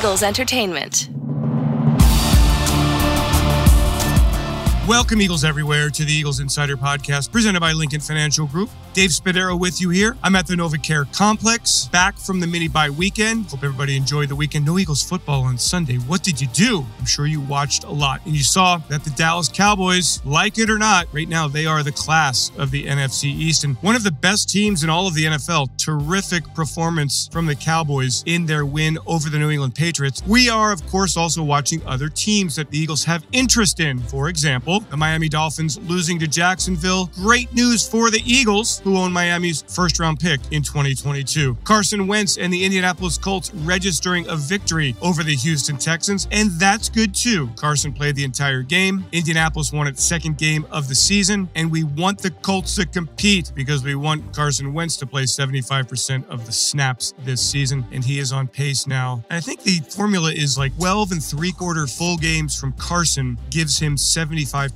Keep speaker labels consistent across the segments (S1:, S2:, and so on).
S1: Eagles Entertainment.
S2: Welcome, Eagles everywhere, to the Eagles Insider Podcast presented by Lincoln Financial Group. Dave Spadaro with you here. I'm at the NovaCare Complex, back from the mini bye weekend. Hope everybody enjoyed the weekend. No Eagles football on Sunday. What did you do? I'm sure you watched a lot. And you saw that the Dallas Cowboys, like it or not, right now they are the class of the NFC East and one of the best teams in all of the NFL. Terrific performance from the Cowboys in their win over the New England Patriots. We are, of course, also watching other teams that the Eagles have interest in. For example, the Miami Dolphins losing to Jacksonville. Great news for the Eagles who own Miami's first round pick in 2022. Carson Wentz and the Indianapolis Colts registering a victory over the Houston Texans, and that's good too. Carson played the entire game. Indianapolis won its second game of the season, and we want the Colts to compete because we want Carson Wentz to play 75% of the snaps this season, and he is on pace now. And I think the formula is like 12 and three quarter full games from Carson gives him 75%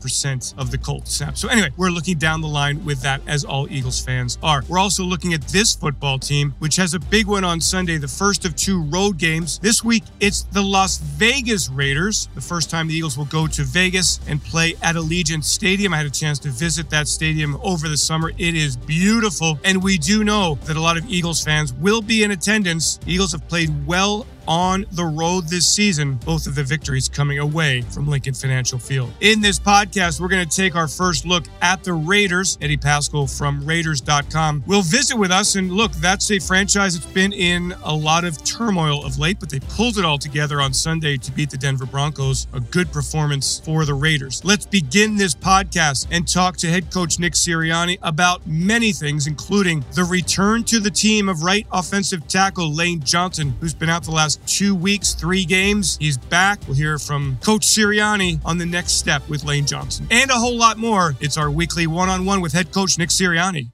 S2: of the Colts snaps. So anyway, we're looking down the line with that as all Eagles Eagles fans are. We're also looking at this football team, which has a big one on Sunday, the first of two road games. This week, it's the Las Vegas Raiders, the first time the Eagles will go to Vegas and play at Allegiant Stadium. I had a chance to visit that stadium over the summer. It is beautiful. And we do know that a lot of Eagles fans will be in attendance. Eagles have played well on the road this season, both of the victories coming away from Lincoln Financial Field. In this podcast, we're going to take our first look at the Raiders. Eddie Paschal from Raiders.com will visit with us. And look, that's a franchise that's been in a lot of turmoil of late, but they pulled it all together on Sunday to beat the Denver Broncos. A good performance for the Raiders. Let's begin this podcast and talk to head coach Nick Sirianni about many things, including the return to the team of right offensive tackle Lane Johnson, who's been out the last two weeks, three games. He's back. We'll hear from Coach Sirianni on the next step with Lane Johnson and a whole lot more. It's our weekly one on one with head coach Nick Sirianni.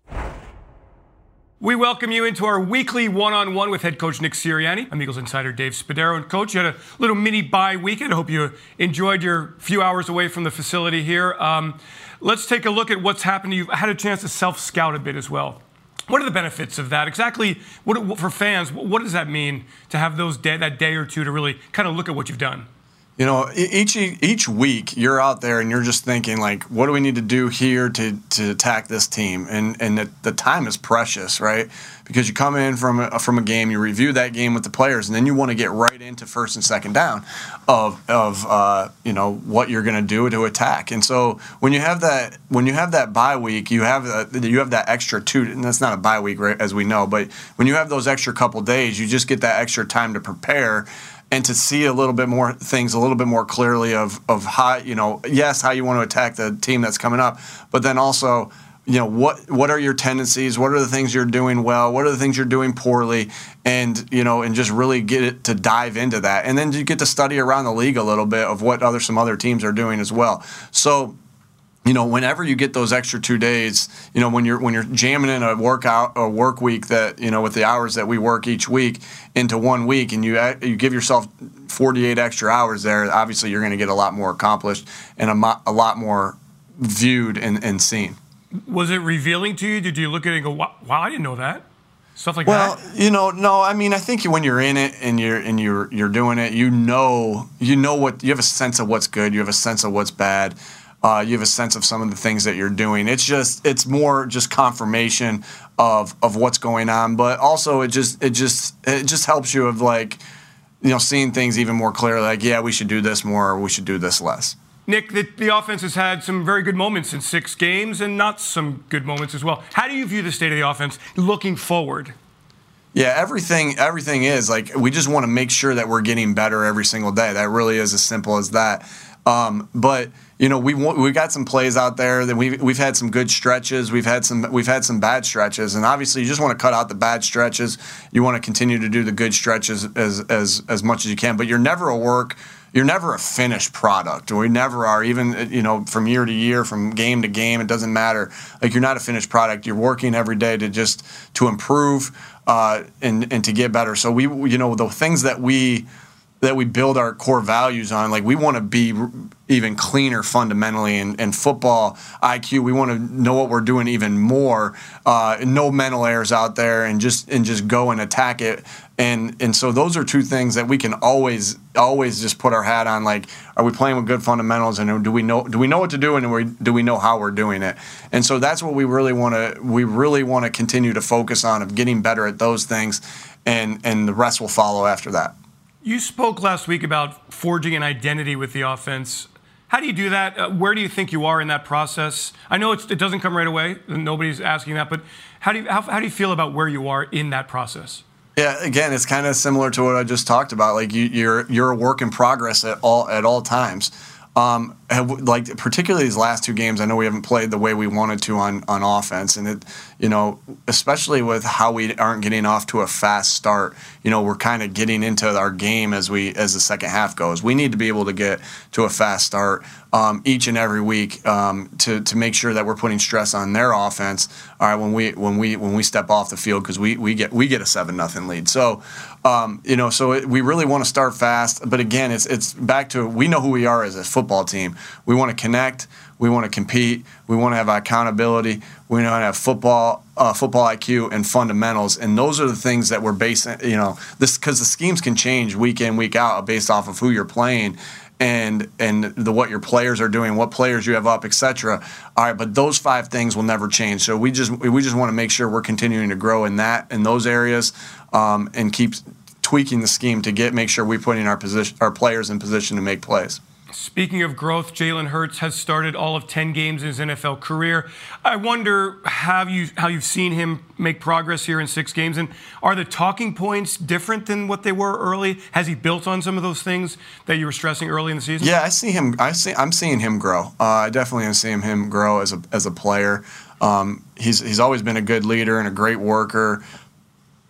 S2: We welcome you into our weekly one on one with head coach Nick Sirianni. I'm Eagles insider Dave Spadaro. And, coach, you had a little mini bye weekend. I hope you enjoyed your few hours away from the facility here. Um, let's take a look at what's happened. to You've had a chance to self scout a bit as well. What are the benefits of that? Exactly, what, for fans, what does that mean to have those day, that day or two to really kind of look at what you've done?
S3: You know, each each week you're out there and you're just thinking like, what do we need to do here to to attack this team? And and the, the time is precious, right? Because you come in from a, from a game, you review that game with the players, and then you want to get right into first and second down of of uh, you know what you're going to do to attack. And so when you have that when you have that bye week, you have a, you have that extra two. And that's not a bye week, right, as we know, but when you have those extra couple days, you just get that extra time to prepare and to see a little bit more things a little bit more clearly of of how you know yes how you want to attack the team that's coming up but then also you know what what are your tendencies? What are the things you're doing well? What are the things you're doing poorly? And you know and just really get it to dive into that. And then you get to study around the league a little bit of what other some other teams are doing as well. So you know, whenever you get those extra two days, you know, when you're when you're jamming in a workout a work week that you know with the hours that we work each week into one week, and you uh, you give yourself 48 extra hours there, obviously you're going to get a lot more accomplished and a, a lot more viewed and, and seen.
S2: Was it revealing to you? Did you look at it and go, "Wow, I didn't know that"? Stuff like
S3: well,
S2: that.
S3: Well, you know, no. I mean, I think when you're in it and you're and you're you're doing it, you know, you know what you have a sense of what's good, you have a sense of what's bad uh, you have a sense of some of the things that you're doing. It's just it's more just confirmation of of what's going on, but also it just it just it just helps you of like you know seeing things even more clearly. Like yeah, we should do this more, or we should do this less.
S2: Nick, the, the, offense has had some very good moments in six games and not some good moments as well. How do you view the state of the offense looking forward?
S3: Yeah, everything everything is like we just want to make sure that we're getting better every single day. That really is as simple as that. Um, but you know, we we got some plays out there that we've we've had some good stretches. We've had some we've had some bad stretches, and obviously, you just want to cut out the bad stretches. You want to continue to do the good stretches as as as much as you can. But you're never a work. You're never a finished product. We never are. Even you know, from year to year, from game to game, it doesn't matter. Like you're not a finished product. You're working every day to just to improve uh, and and to get better. So we, you know, the things that we that we build our core values on. Like we want to be even cleaner fundamentally and football IQ. We want to know what we're doing even more. Uh, no mental errors out there, and just and just go and attack it. And and so those are two things that we can always always just put our hat on. Like, are we playing with good fundamentals, and do we know do we know what to do, and do we know how we're doing it? And so that's what we really want to we really want to continue to focus on of getting better at those things, and and the rest will follow after that.
S2: You spoke last week about forging an identity with the offense. How do you do that? Uh, where do you think you are in that process? I know it doesn't come right away. Nobody's asking that, but how do you how, how do you feel about where you are in that process?
S3: Yeah, again, it's kind of similar to what I just talked about. Like you, you're you're a work in progress at all at all times. Um, like particularly these last two games, I know we haven't played the way we wanted to on on offense, and it, you know, especially with how we aren't getting off to a fast start. You know, we're kind of getting into our game as we as the second half goes. We need to be able to get to a fast start um, each and every week um, to to make sure that we're putting stress on their offense. All right, when we when we when we step off the field because we we get we get a seven nothing lead. So um, you know, so it, we really want to start fast. But again, it's it's back to we know who we are as a football team. We want to connect. We want to compete. We want to have accountability. We want to have football, uh, football IQ, and fundamentals. And those are the things that we're basing. You know, this because the schemes can change week in, week out based off of who you're playing and and the what your players are doing, what players you have up, etc. All right, but those five things will never change. So we just we just want to make sure we're continuing to grow in that in those areas um, and keep tweaking the scheme to get make sure we're putting our position our players in position to make plays.
S2: Speaking of growth, Jalen Hurts has started all of 10 games in his NFL career. I wonder how, you, how you've seen him make progress here in six games. And are the talking points different than what they were early? Has he built on some of those things that you were stressing early in the season?
S3: Yeah, I see him. I see. I'm seeing him grow. Uh, I definitely am seeing him grow as a as a player. Um, he's he's always been a good leader and a great worker.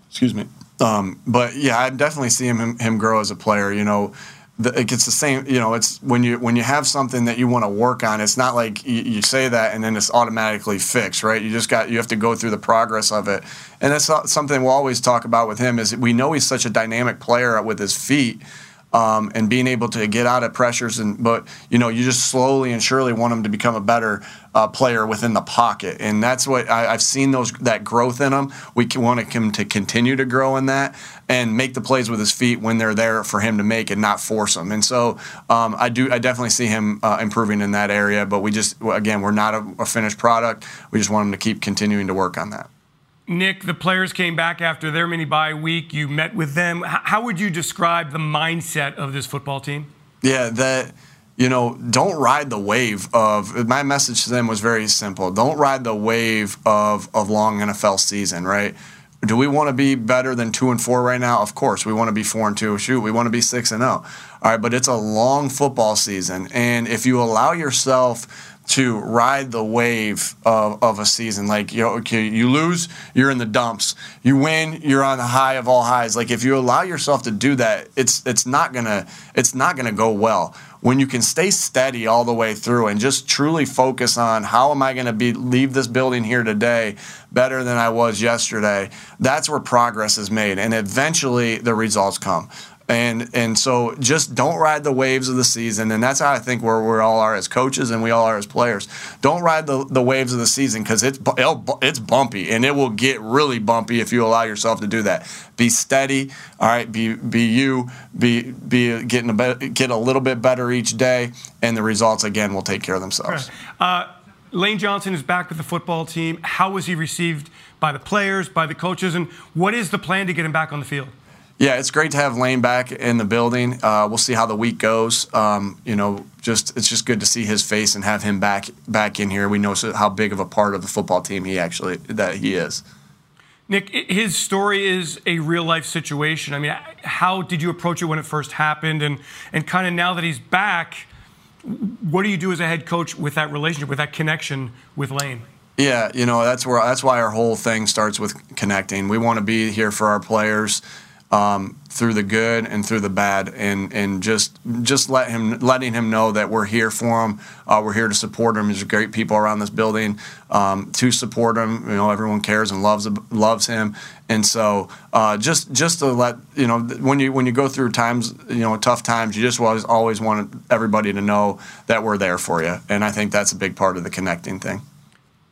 S3: Excuse me. Um, but yeah, I definitely see him him grow as a player. You know the, it gets the same. You know, it's when you when you have something that you want to work on. It's not like you, you, say that and then it's automatically fixed, right? You just got you have to go through the progress of it, and that's something we'll always talk about with him. Is we know he's such a dynamic player with his feet um, and being able to get out of pressures. And but you know, you just slowly and surely want him to become a better uh, player within the pocket, and that's what I, have seen those that growth in him. We want him to continue to grow in that and make the plays with his feet when they're there for him to make and not force them. And so um, I do I definitely see him uh, improving in that area. But we just again we're not a, a finished product. We just want him to keep continuing to work on that.
S2: Nick, the players came back after their mini bye week. You met with them. How would you describe the mindset of this football team?
S3: Yeah, that you know, don't ride the wave of my message to them was very simple. Don't ride the wave of of long NFL season, right? Do we want to be better than two and four right now? Of course, we want to be four and two. Shoot, we want to be six and zero. Oh. All right, but it's a long football season, and if you allow yourself to ride the wave of, of a season. Like you know, okay, you lose, you're in the dumps. You win, you're on the high of all highs. Like if you allow yourself to do that, it's it's not gonna it's not gonna go well. When you can stay steady all the way through and just truly focus on how am I to be leave this building here today better than I was yesterday, that's where progress is made, and eventually the results come and and so just don't ride the waves of the season. And that's how i think where we all are as coaches and we all are as players. Don't ride the, the waves of the season because it's it's bumpy and it will get really bumpy if you allow yourself to do that. Be steady all right? Be be you be be getting a bit, get a little bit better each day and the results again will take care of themselves.
S2: Uh, lane johnson is back with the football team. How was he received by the players by the coaches? And what is the plan to get him back on the field
S3: yeah, it's great to have Lane back in the building. Uh, we'll see how the week goes. Um, you know, just it's just good to see his face and have him back back in here. We know how big of a part of the football team he actually that he is.
S2: Nick, his story is a real life situation. I mean, how did you approach it when it first happened, and and kind of now that he's back, what do you do as a head coach with that relationship, with that connection with Lane?
S3: Yeah, you know that's where that's why our whole thing starts with connecting. We want to be here for our players um, through the good and through the bad, and and just just let him letting him know that we're here for him. Uh, we're here to support him. There's great people around this building um, to support him. You know, everyone cares and loves loves him, and so uh, just just to let you know when you when you go through times, you know, tough times, you just always always want everybody to know that we're there for you, and I think that's a big part of the connecting thing.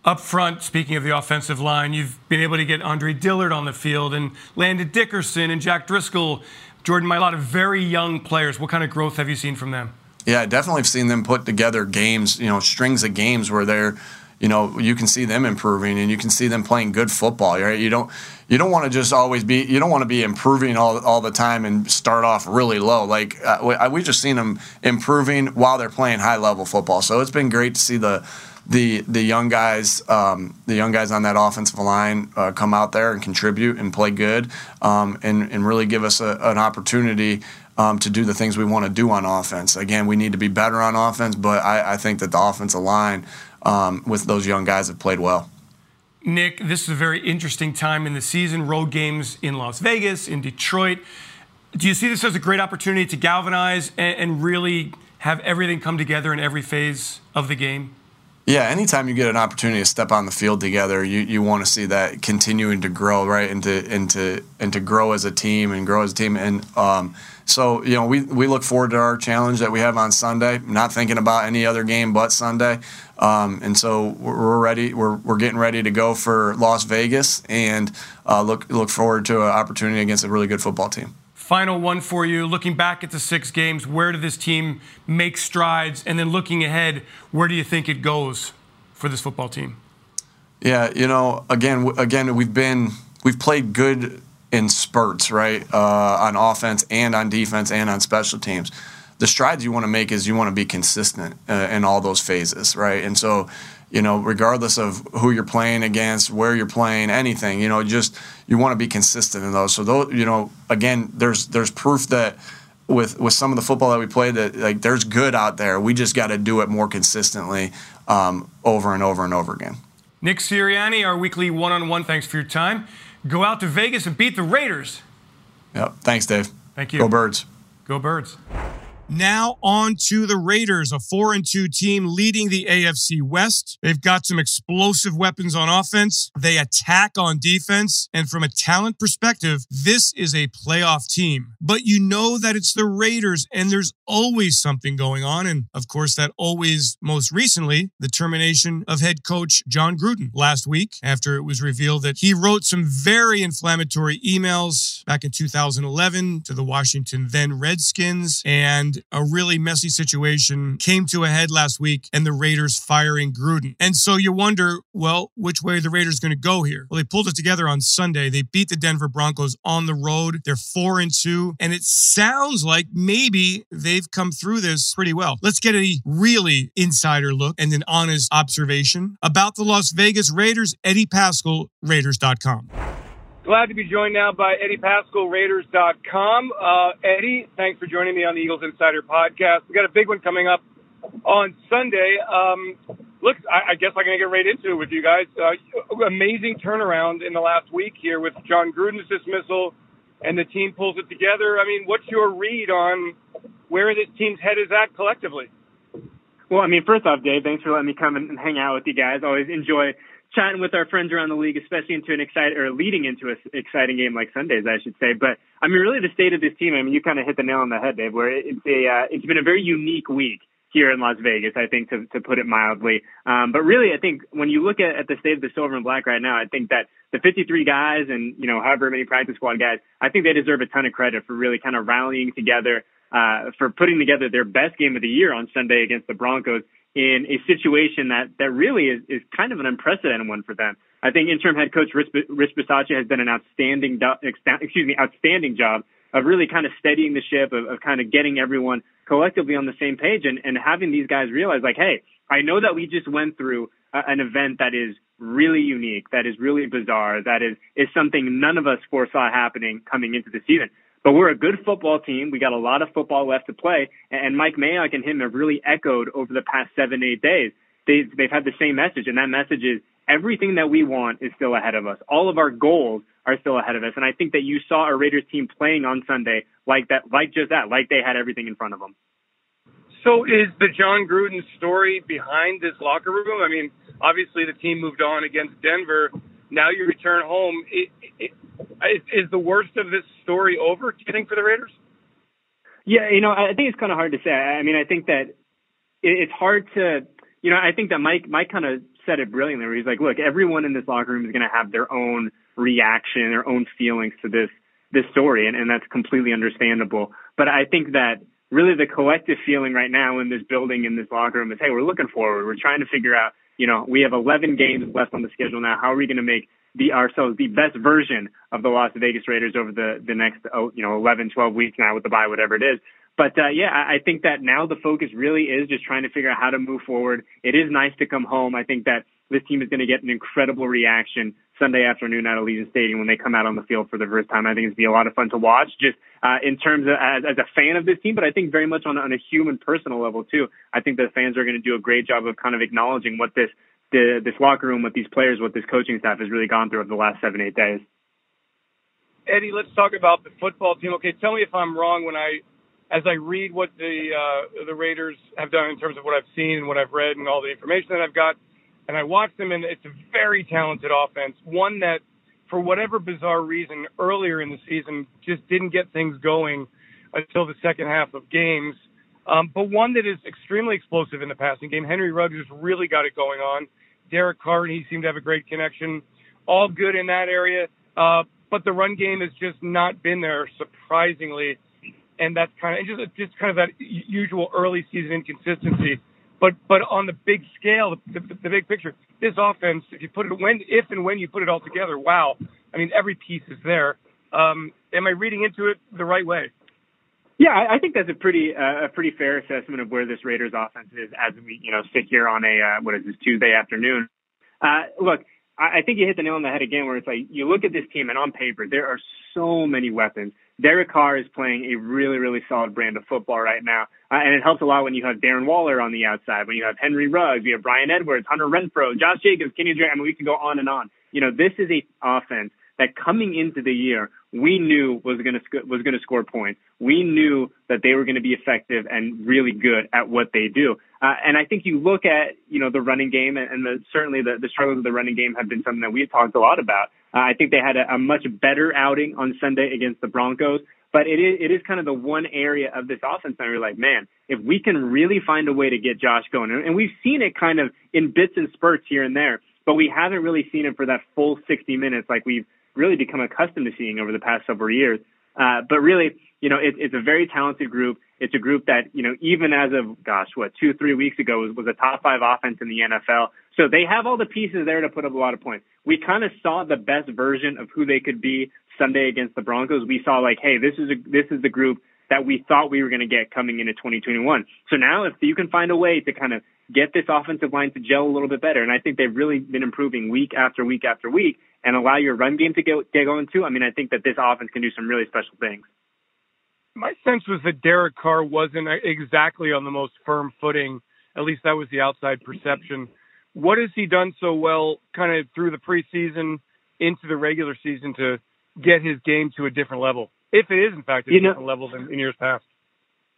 S2: Up front, speaking of the offensive line, you've been able to get Andre Dillard on the field and Landon Dickerson and Jack Driscoll, Jordan, a lot of very young players. What kind of growth have you seen from them?
S3: Yeah, I definitely have seen them put together games, you know, strings of games where they're, you know, you can see them improving and you can see them playing good football. Right? You don't, you don't want to just always be, you don't want to be improving all, all the time and start off really low. Like uh, we, we just seen them improving while they're playing high level football. So it's been great to see the the the young guys um, the young guys on that offensive line uh, come out there and contribute and play good um, and and really give us a, an opportunity um, to do the things we want to do on offense. Again, we need to be better on offense, but I, I think that the offensive line um, with those young guys have played well.
S2: Nick, this is a very interesting time in the season. Road games in Las Vegas, in Detroit. Do you see this as a great opportunity to galvanize and, and really have everything come together in every phase of the game?
S3: Yeah, anytime you get an opportunity to step on the field together, you, you want to see that continuing to grow, right, and to and to and to grow as a team and grow as a team. And um, so, you know, we, we look forward to our challenge that we have on Sunday. Not thinking about any other game but Sunday. Um, and so we're ready. We're, we're getting ready to go for Las Vegas and uh, look look forward to an opportunity against a really good football team.
S2: Final one for you. Looking back at the six games, where did this team make strides? And then looking ahead, where do you think it goes for this football team?
S3: Yeah, you know, again, again, we've been we've played good in spurts, right, uh, on offense and on defense and on special teams. The strides you want to make is you want to be consistent uh, in all those phases, right? And so you know, regardless of who you're playing against, where you're playing, anything, you know, just you want to be consistent in those. So those, you know, again, there's there's proof that with with some of the football that we played that like there's good out there. We just got to do it more consistently um, over and over and over again.
S2: Nick Sirianni, our weekly one-on-one. Thanks for your time. Go out to Vegas and beat the Raiders.
S3: Yep. Thanks, Dave.
S2: Thank you.
S3: Go Birds.
S2: Go Birds. Now on to the Raiders, a four and two team leading the AFC West. They've got some explosive weapons on offense. They attack on defense. And from a talent perspective, this is a playoff team. But you know that it's the Raiders and there's always something going on. And of course, that always most recently, the termination of head coach Jon Gruden last week after it was revealed that he wrote some very inflammatory emails back in 2011 to the Washington then Redskins. And a really messy situation came to a head last week and the Raiders firing Gruden. And so you wonder, well, which way the Raiders going to go here? Well, they pulled it together on Sunday. They beat the Denver Broncos on the road. They're 4 and 2 and it sounds like maybe they've come through this pretty well. Let's get a really insider look and an honest observation about the Las Vegas Raiders. Eddie Paschal, Raiders.com.
S1: Glad to be joined now by Eddie Paschal, Raiders.com. Uh, Eddie, thanks for joining me on the Eagles Insider podcast. We got a big one coming up on Sunday. Um, look, I, I guess I'm going to get right into it with you guys. Uh, amazing turnaround in the last week here with Jon Gruden's dismissal, and the team pulls it together. I mean, what's your read on where this team's head is at collectively?
S4: Well, I mean, first off, Dave, thanks for letting me come and hang out with you guys. Always enjoy chatting with our friends around the league, especially into an exciting or leading into an exciting game like Sundays, I should say. But I mean, really, the state of this team. I mean, you kind of hit the nail on the head, Dave. Where it's a uh, it's been a very unique week here in Las Vegas, I think, to to put it mildly. Um, but really, I think when you look at, at the state of the silver and black right now, I think that the 53 guys and you know however many practice squad guys, I think they deserve a ton of credit for really kind of rallying together. Uh, for putting together their best game of the year on Sunday against the Broncos in a situation that, that really is, is kind of an unprecedented one for them. I think interim head coach Rich, Rich Bisaccia has done an outstanding, excuse me, outstanding job of really kind of steadying the ship, of, of kind of getting everyone collectively on the same page and, and having these guys realize like, hey, I know that we just went through a, an event that is really unique, that is really bizarre, that is, is something none of us foresaw happening coming into the season. But we're a good football team. We got a lot of football left to play. And Mike Mayock and him have really echoed over the past seven, eight days. They, they've had the same message, and that message is everything that we want is still ahead of us. All of our goals are still ahead of us. And I think that you saw a Raiders team playing on Sunday like that, like just that, like they had everything in front of them.
S1: So is the Jon Gruden story behind this locker room? I mean, obviously the team moved on against Denver. Now you return home. It, it, it, is the worst of this story over? Do you think for the Raiders?
S4: Yeah, you know, I think it's kind of hard to say. I mean, I think that it's hard to, you know, I think that Mike Mike kind of said it brilliantly. Where he's like, look, everyone in this locker room is going to have their own reaction, their own feelings to this this story, and, and that's completely understandable. But I think that really the collective feeling right now in this building, in this locker room, is hey, we're looking forward. We're trying to figure out, you know, we have 11 games left on the schedule now. How are we going to make the ourselves the best version of the Las Vegas Raiders over the the next, oh, you know, 11, 12 weeks now with the bye, whatever it is. But uh, yeah, I think that now the focus really is just trying to figure out how to move forward. It is nice to come home. I think that this team is going to get an incredible reaction Sunday afternoon at Allegiant Stadium when they come out on the field for the first time. I think it's be a lot of fun to watch just uh, in terms of as, as a fan of this team, but I think very much on, on a human personal level too. I think the fans are going to do a great job of kind of acknowledging what this the, this locker room, what these players, what this coaching staff has really gone through over the last seven, eight days.
S1: Eddie, let's talk about the football team. Okay, tell me if I'm wrong when I, as I read what the uh, the Raiders have done in terms of what I've seen and what I've read and all the information that I've got and I watched them, and it's a very talented offense. One that, for whatever bizarre reason, earlier in the season just didn't get things going until the second half of games. Um, but one that is extremely explosive in the passing game. Henry Ruggs has really got it going on. Derek Carr and he seem to have a great connection. All good in that area. Uh, but the run game has just not been there, surprisingly. And that's kind of just just kind of that usual early season inconsistency. But but on the big scale, the, the, the big picture, this offense, if you put it when if and when you put it all together, wow! I mean, every piece is there. Um, am I reading into it the right way?
S4: Yeah, I think that's a pretty uh, a pretty fair assessment of where this Raiders offense is as we you know sit here on a uh, what is this Tuesday afternoon. Uh, look, I, I think you hit the nail on the head again, where it's like you look at this team and on paper there are so many weapons. Derek Carr is playing a really, really solid brand of football right now. Uh, and it helps a lot when you have Darren Waller on the outside, when you have Henry Ruggs, you have Bryan Edwards, Hunter Renfrow, Josh Jacobs, Kenyan Drake. I mean, we can go on and on. You know, this is a offense that coming into the year we knew was going to was going to score points. We knew that they were going to be effective and really good at what they do. Uh, and I think you look at you know the running game and, and the, certainly the, the struggles of the running game have been something that we've talked a lot about. Uh, I think they had a, a much better outing on Sunday against the Broncos. But it is it is kind of the one area of this offense that we're like, man, if we can really find a way to get Josh going, and we've seen it kind of in bits and spurts here and there, but we haven't really seen it for that full 60 minutes like we've really become accustomed to seeing over the past several years. Uh, but really, you know, it, it's a very talented group. It's a group that, you know, even as of, gosh, what, two, three weeks ago was, was a top five offense in the NFL. So they have all the pieces there to put up a lot of points. We kind of saw the best version of who they could be Sunday against the Broncos. We saw like, hey, this is a, this is the group that we thought we were going to get coming into 2021. So now if you can find a way to kind of get this offensive line to gel a little bit better, and I think they've really been improving week after week after week, and allow your run game to get, get going too, I mean, I think that this offense can do some really special things.
S1: My sense was that Derek Carr wasn't exactly on the most firm footing. At least that was the outside perception. What has he done so well, kind of through the preseason into the regular season, to get his game to a different level? If it is, in fact, a you different know, level than in years past.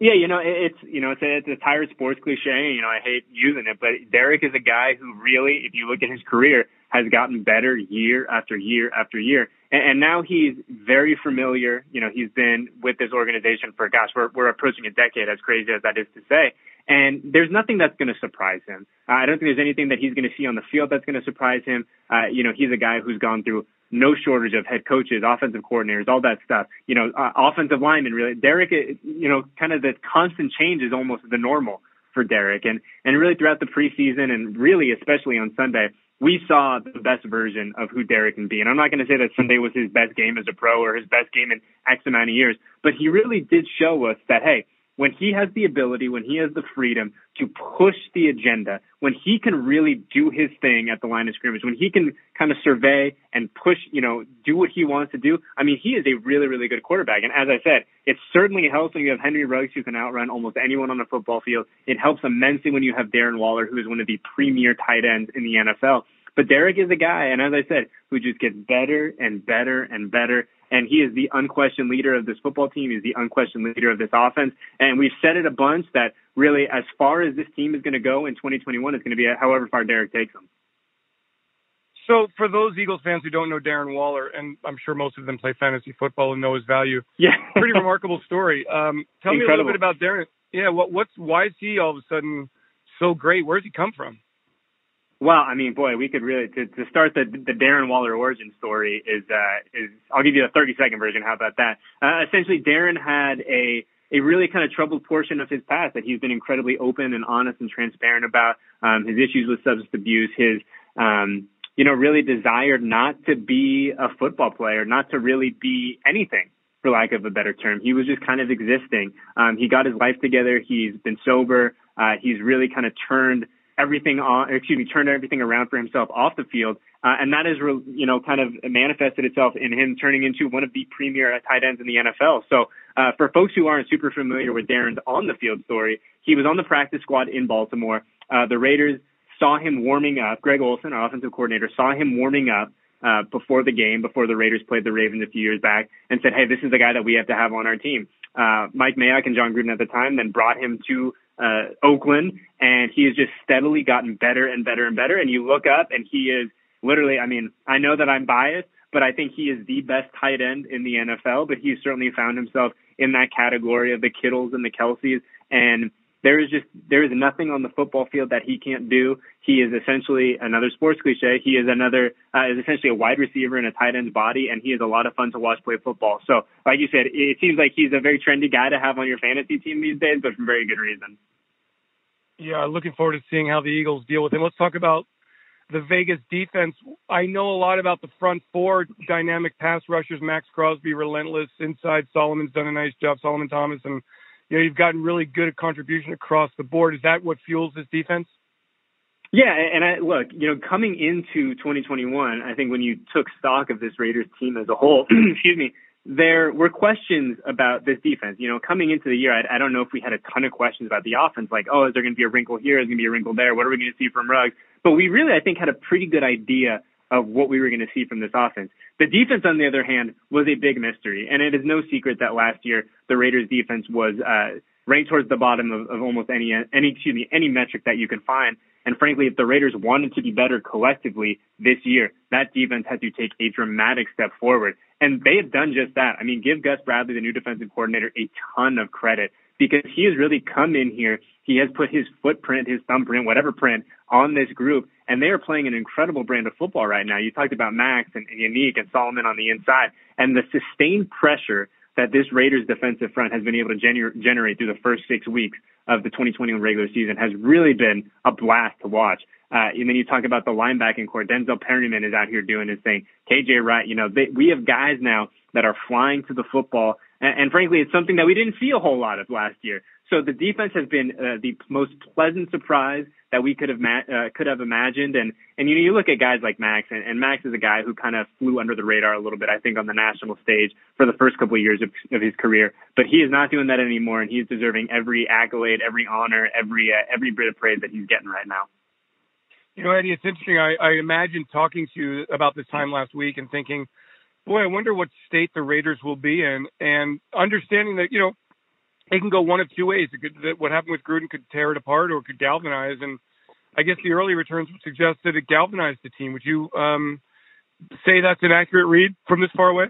S4: Yeah, you know, it's you know, it's a, it's a tired sports cliche. You know, I hate using it, but Derek is a guy who really, if you look at his career, has gotten better year after year after year. And, and now he's very familiar. You know, he's been with this organization for, gosh, we're, we're approaching a decade, as crazy as that is to say. And there's nothing that's going to surprise him. Uh, I don't think there's anything that he's going to see on the field that's going to surprise him. Uh, you know, he's a guy who's gone through no shortage of head coaches, offensive coordinators, all that stuff. You know, uh, offensive linemen, really. Derek, you know, kind of the constant change is almost the normal for Derek. And, and really throughout the preseason and really especially on Sunday, we saw the best version of who Derek can be. And I'm not going to say that Sunday was his best game as a pro or his best game in X amount of years, but he really did show us that, hey, when he has the ability, when he has the freedom to push the agenda, when he can really do his thing at the line of scrimmage, when he can kind of survey and push, you know, do what he wants to do, I mean, he is a really, really good quarterback. And as I said, it certainly helps when you have Henry Ruggs who can outrun almost anyone on the football field. It helps immensely when you have Darren Waller, who is one of the premier tight ends in the NFL. But Derek is a guy, and as I said, who just gets better and better and better. And he is the unquestioned leader of this football team. He's the unquestioned leader of this offense. And we've said it a bunch that really, as far as this team is going to go in 2021, it's going to be however far Derek takes them.
S1: So, for those Eagles fans who don't know Darren Waller, and I'm sure most of them play fantasy football and know his value,
S4: yeah,
S1: pretty remarkable story. Um, tell
S4: Incredible.
S1: me a little bit about Darren. Yeah, what, what's why is he all of a sudden so great? Where does he come from?
S4: Well, I mean, boy, we could really to, to start the the Darren Waller origin story is uh, is I'll give you a 30 second version. How about that? Uh, essentially, Darren had a a really kind of troubled portion of his past that he's been incredibly open and honest and transparent about. Um, his issues with substance abuse, his um, you know, really desired not to be a football player, not to really be anything, for lack of a better term. He was just kind of existing. Um, he got his life together. He's been sober. Uh, he's really kind of turned everything on, excuse me, turned everything around for himself off the field. Uh, and that has, you know, kind of manifested itself in him turning into one of the premier tight ends in the NFL. So, uh, for folks who aren't super familiar with Darren's on the field story, he was on the practice squad in Baltimore. Uh, the Raiders saw him warming up. Greg Olson, our offensive coordinator, saw him warming up uh, before the game, before the Raiders played the Ravens a few years back, and said, "Hey, this is the guy that we have to have on our team." Uh, Mike Mayock and Jon Gruden at the time then brought him to uh, Oakland, and he has just steadily gotten better and better and better. And you look up, and he is literally. I mean, I know that I'm biased, but I think he is the best tight end in the NFL. But he's certainly found himself in that category of the Kittles and the Kelces, and there is just there is nothing on the football field that he can't do. He is essentially another sports cliche. He is another uh, is essentially a wide receiver in a tight end's body, and he is a lot of fun to watch play football. So, like you said, it seems like he's a very trendy guy to have on your fantasy team these days, but for very good reason.
S1: Yeah, looking forward to seeing how the Eagles deal with him. Let's talk about the Vegas defense. I know a lot about the front four dynamic pass rushers. Maxx Crosby, relentless inside. Solomon's done a nice job. Solomon Thomas and you know, you've gotten really good at contribution across the board. Is that what fuels this defense?
S4: Yeah, and I look, you know, coming into 2021, I think when you took stock of this Raiders team as a whole, excuse me, there were questions about this defense. You know, coming into the year, I, I don't know if we had a ton of questions about the offense, like, oh, is there going to be a wrinkle here? Is there going to be a wrinkle there? What are we going to see from Ruggs? But we really, I think, had a pretty good idea of what we were going to see from this offense. The defense, on the other hand, was a big mystery, and it is no secret that last year the Raiders' defense was uh, ranked towards the bottom of, of almost any any excuse me any metric that you can find. And frankly, if the Raiders wanted to be better collectively this year, that defense had to take a dramatic step forward. And they have done just that. I mean, give Gus Bradley, the new defensive coordinator, a ton of credit because he has really come in here. He has put his footprint, his thumbprint, whatever print on this group, and they are playing an incredible brand of football right now. You talked about Maxx and, and Yannick and Solomon on the inside, and the sustained pressure that this Raiders defensive front has been able to gener- generate through the first six weeks of the 2021 regular season has really been a blast to watch. Uh, and then you talk about the linebacking corps. Denzel Perryman is out here doing his thing. KJ Wright, you know, they, we have guys now that are flying to the football and, and frankly, it's something that we didn't see a whole lot of last year. So the defense has been uh, the most pleasant surprise that we could have ma- uh, could have imagined. And and you know you look at guys like Maxx, and, and Maxx is a guy who kind of flew under the radar a little bit, I think, on the national stage for the first couple of years of, of his career. But he is not doing that anymore, and he's deserving every accolade, every honor, every uh, every bit of praise that he's getting right now.
S1: You know, Eddie, it's interesting. I, I imagine talking to you about this time last week and thinking boy, I wonder what state the Raiders will be in, and understanding that you know it can go one of two ways. It could, that what happened with Gruden could tear it apart, or it could galvanize. And I guess the early returns would suggest that it galvanized the team. Would you um, say that's an accurate read from this far away?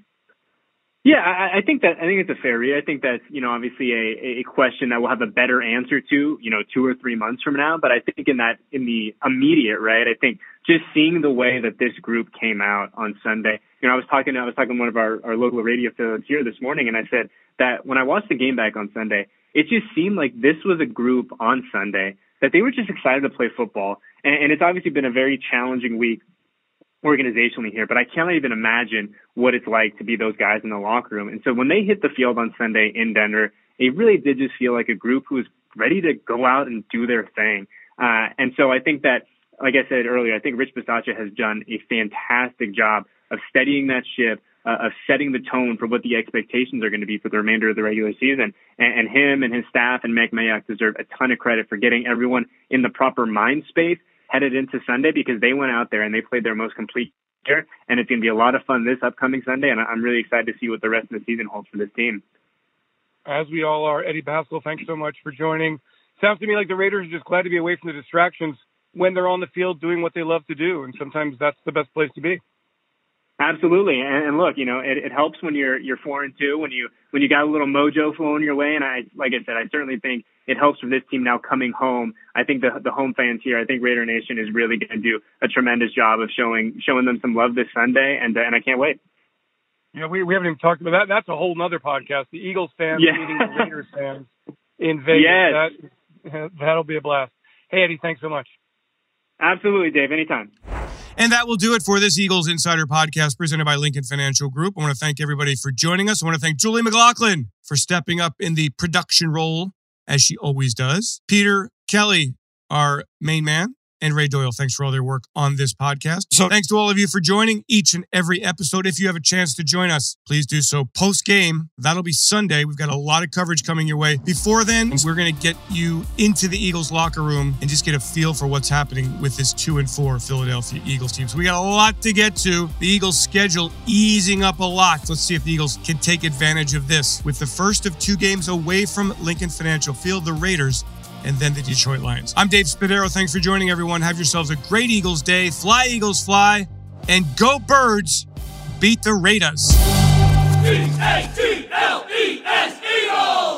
S4: Yeah, I, I think that I think it's a fair read. I think that's you know obviously a, a question that we'll have a better answer to you know two or three months from now. But I think in that in the immediate right, I think just seeing the way that this group came out on Sunday. You know, I was talking I was talking to one of our, our local radio affiliates here this morning, and I said that when I watched the game back on Sunday, it just seemed like this was a group on Sunday that they were just excited to play football. And, and it's obviously been a very challenging week organizationally here, but I can't even imagine what it's like to be those guys in the locker room. And so when they hit the field on Sunday in Denver, it really did just feel like a group who was ready to go out and do their thing. Uh, and so I think that, like I said earlier, I think Rich Bisaccia has done a fantastic job of steadying that ship, uh, of setting the tone for what the expectations are going to be for the remainder of the regular season. And, and him and his staff and Mike Mayock deserve a ton of credit for getting everyone in the proper mind space headed into Sunday because they went out there and they played their most complete year, and it's going to be a lot of fun this upcoming Sunday, and I'm really excited to see what the rest of the season holds for this team.
S1: As we all are, Eddie Paschal, thanks so much for joining. Sounds to me like the Raiders are just glad to be away from the distractions when they're on the field doing what they love to do, and sometimes that's the best place to be.
S4: Absolutely, and, and look, you know, it, it helps when you're you're four and two when you when you got a little mojo flowing your way. And I, like I said, I certainly think it helps for this team now coming home. I think the the home fans here, I think Raider Nation is really going to do a tremendous job of showing showing them some love this Sunday, and uh, and I can't wait.
S1: Yeah, we we haven't even talked about that. That's a whole other podcast. The Eagles fans yeah. meeting the Raiders fans in Vegas.
S4: Yes.
S1: That, that'll be a blast. Hey Eddie, thanks so much.
S4: Absolutely, Dave. Anytime.
S2: And that will do it for this Eagles Insider podcast presented by Lincoln Financial Group. I want to thank everybody for joining us. I want to thank Julie McLaughlin for stepping up in the production role as she always does. Peter Kelly, our main man, and Ray Doyle. Thanks for all their work on this podcast. So thanks to all of you for joining each and every episode. If you have a chance to join us, please do so post game. That'll be Sunday. We've got a lot of coverage coming your way. Before then, we're going to get you into the Eagles locker room and just get a feel for what's happening with this two and four Philadelphia Eagles team. So we got a lot to get to. The Eagles schedule easing up a lot. Let's see if the Eagles can take advantage of this. With the first of two games away from Lincoln Financial Field, the Raiders and then the Detroit Lions. I'm Dave Spadaro. Thanks for joining, everyone. Have yourselves a great Eagles day. Fly, Eagles, fly. And go, birds. Beat the Raiders. E-A-G-L-E-S, Eagles!